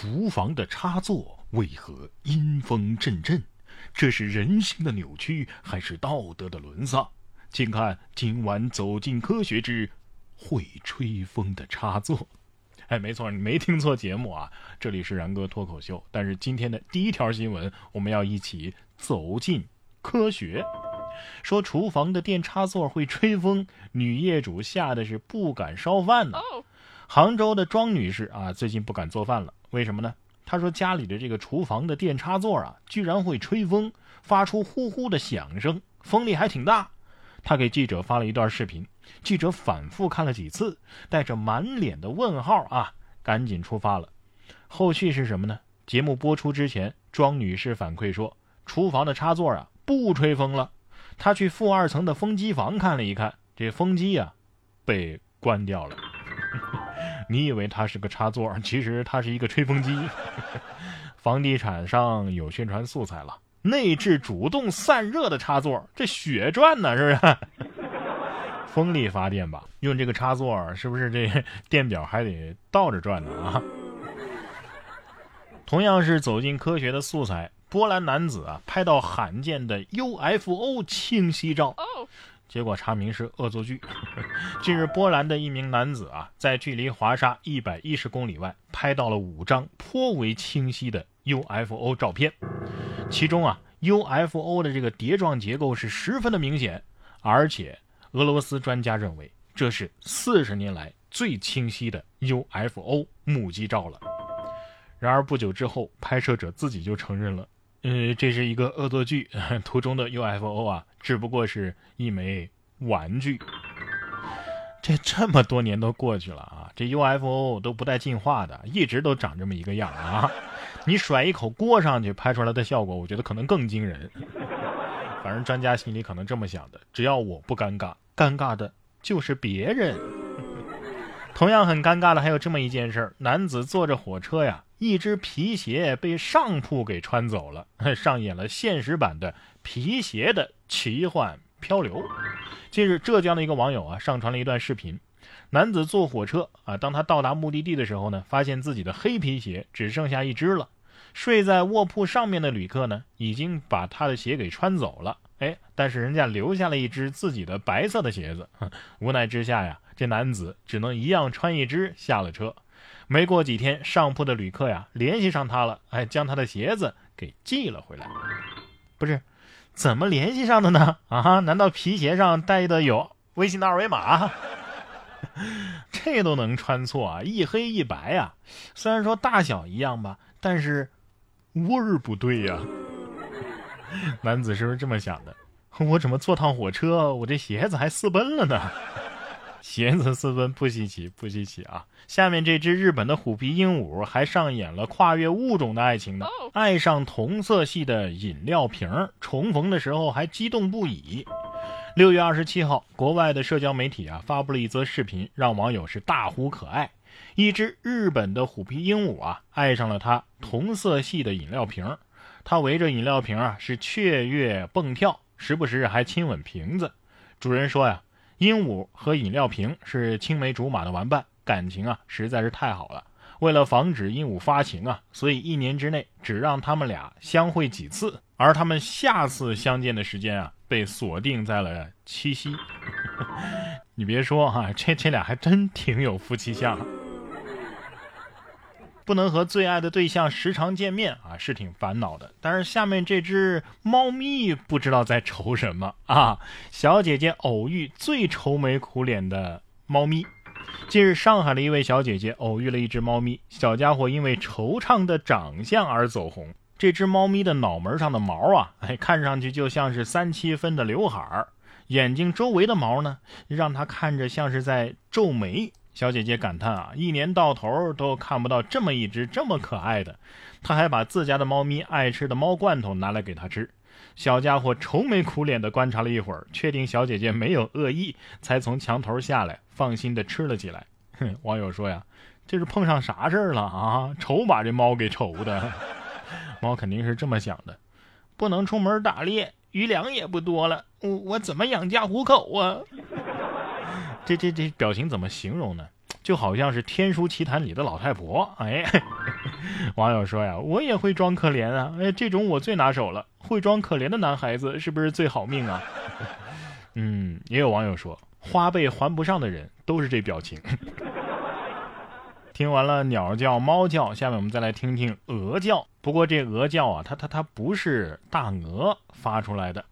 厨房的插座为何阴风阵阵？这是人性的扭曲，还是道德的沦丧？请看今晚走进科学之会吹风的插座。哎，没错，你没听错节目啊，这里是然哥脱口秀。但是今天的第一条新闻，我们要一起走进科学。说厨房的电插座会吹风，女业主吓得是不敢烧饭呢。杭州的庄女士啊，最近不敢做饭了。为什么呢？他说家里的这个厨房的电插座啊，居然会吹风，发出呼呼的响声，风力还挺大。他给记者发了一段视频，记者反复看了几次，带着满脸的问号啊，赶紧出发了。后续是什么呢？节目播出之前，庄女士反馈说，厨房的插座啊不吹风了。她去负二层的风机房看了一看，这风机呀被关掉了。你以为它是个插座，其实它是一个吹风机。房地产上有宣传素材了，内置主动散热的插座，这血赚呢，是不是？风力发电吧，用这个插座，是不是这电表还得倒着转呢啊？同样是走进科学的素材，波兰男子啊拍到罕见的 UFO 清晰照。结果查明是恶作剧。近日，波兰的一名男子啊，在距离华沙一百一十公里外拍到了五张颇为清晰的 UFO 照片，其中啊，UFO 的这个碟状结构是十分的明显，而且俄罗斯专家认为这是四十年来最清晰的 UFO 目击照了。然而不久之后，拍摄者自己就承认了。呃，这是一个恶作剧，图中的 UFO 啊，只不过是一枚玩具。这这么多年都过去了啊，这 UFO 都不带进化的，一直都长这么一个样啊。你甩一口锅上去，拍出来的效果，我觉得可能更惊人。反正专家心里可能这么想的：只要我不尴尬，尴尬的就是别人。同样很尴尬的还有这么一件事儿：男子坐着火车呀。一只皮鞋被上铺给穿走了，上演了现实版的皮鞋的奇幻漂流。近日，浙江的一个网友啊上传了一段视频，男子坐火车啊，当他到达目的地的时候呢，发现自己的黑皮鞋只剩下一只了。睡在卧铺上面的旅客呢，已经把他的鞋给穿走了，哎，但是人家留下了一只自己的白色的鞋子。无奈之下呀，这男子只能一样穿一只下了车。没过几天，上铺的旅客呀联系上他了，哎，将他的鞋子给寄了回来。不是，怎么联系上的呢？啊，难道皮鞋上带的有微信的二维码？这都能穿错啊？一黑一白呀，虽然说大小一样吧，但是味儿不对呀。男子是不是这么想的？我怎么坐趟火车，我这鞋子还私奔了呢？鞋子私奔不稀奇，不稀奇啊！下面这只日本的虎皮鹦鹉还上演了跨越物种的爱情呢，爱上同色系的饮料瓶，重逢的时候还激动不已。六月二十七号，国外的社交媒体啊发布了一则视频，让网友是大呼可爱。一只日本的虎皮鹦鹉啊，爱上了它同色系的饮料瓶，它围着饮料瓶啊是雀跃蹦跳，时不时还亲吻瓶子。主人说呀。鹦鹉和饮料瓶是青梅竹马的玩伴，感情啊实在是太好了。为了防止鹦鹉发情啊，所以一年之内只让他们俩相会几次，而他们下次相见的时间啊被锁定在了七夕。你别说哈，这这俩还真挺有夫妻相。不能和最爱的对象时常见面啊，是挺烦恼的。但是下面这只猫咪不知道在愁什么啊！小姐姐偶遇最愁眉苦脸的猫咪。近日，上海的一位小姐姐偶遇了一只猫咪，小家伙因为惆怅的长相而走红。这只猫咪的脑门上的毛啊，哎，看上去就像是三七分的刘海儿；眼睛周围的毛呢，让它看着像是在皱眉。小姐姐感叹啊，一年到头都看不到这么一只这么可爱的。她还把自家的猫咪爱吃的猫罐头拿来给它吃。小家伙愁眉苦脸地观察了一会儿，确定小姐姐没有恶意，才从墙头下来，放心地吃了起来。哼，网友说呀，这是碰上啥事儿了啊？愁把这猫给愁的。猫肯定是这么想的，不能出门打猎，余粮也不多了，我我怎么养家糊口啊？这这这表情怎么形容呢？就好像是《天书奇谭》里的老太婆。哎，网友说呀，我也会装可怜啊，哎，这种我最拿手了。会装可怜的男孩子是不是最好命啊？嗯，也有网友说，花呗还不上的人都是这表情。听完了鸟叫、猫叫，下面我们再来听听鹅叫。不过这鹅叫啊，它它它不是大鹅发出来的。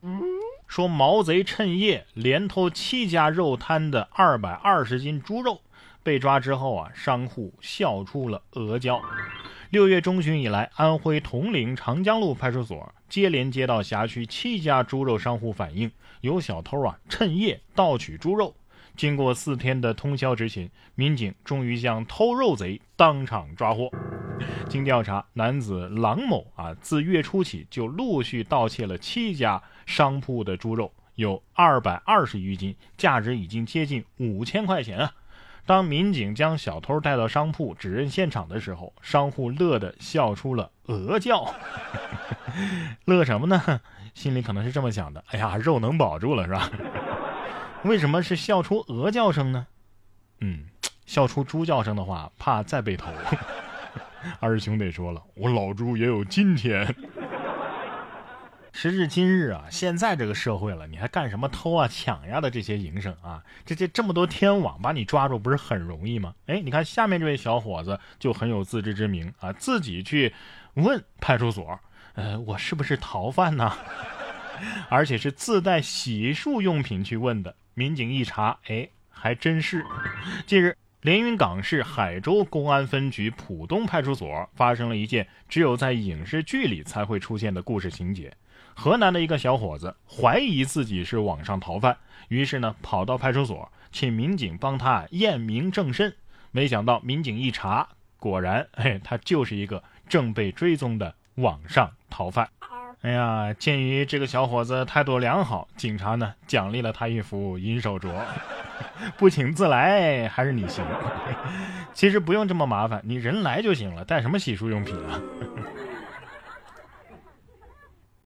说毛贼趁夜连偷七家肉摊的二百二十斤猪肉，被抓之后啊，商户笑出了鹅叫。六月中旬以来，安徽铜陵长江路派出所接连接到辖区七家猪肉商户反映，有小偷啊趁夜盗取猪肉。经过四天的通宵执勤，民警终于将偷肉贼当场抓获。经调查，男子郎某啊，自月初起就陆续盗窃了七家商铺的猪肉，有二百二十余斤，价值已经接近五千块钱啊！当民警将小偷带到商铺指认现场的时候，商户乐得笑出了鹅叫。乐什么呢？心里可能是这么想的：哎呀，肉能保住了是吧？为什么是笑出鹅叫声呢？嗯，笑出猪叫声的话，怕再被偷。二兄弟说了，我老朱也有今天。时至今日啊，现在这个社会了，你还干什么偷啊、抢呀的这些营生啊？这这这么多天网把你抓住，不是很容易吗？哎，你看下面这位小伙子就很有自知之明啊，自己去问派出所，呃，我是不是逃犯呢？而且是自带洗漱用品去问的。民警一查，哎，还真是。近日，连云港市海州公安分局浦东派出所发生了一件只有在影视剧里才会出现的故事情节。河南的一个小伙子怀疑自己是网上逃犯，于是呢，跑到派出所请民警帮他验明正身。没想到民警一查，果然，嘿，他就是一个正被追踪的网上逃犯。哎呀，鉴于这个小伙子态度良好，警察呢奖励了他一副银手镯。不请自来还是你行。其实不用这么麻烦，你人来就行了，带什么洗漱用品啊？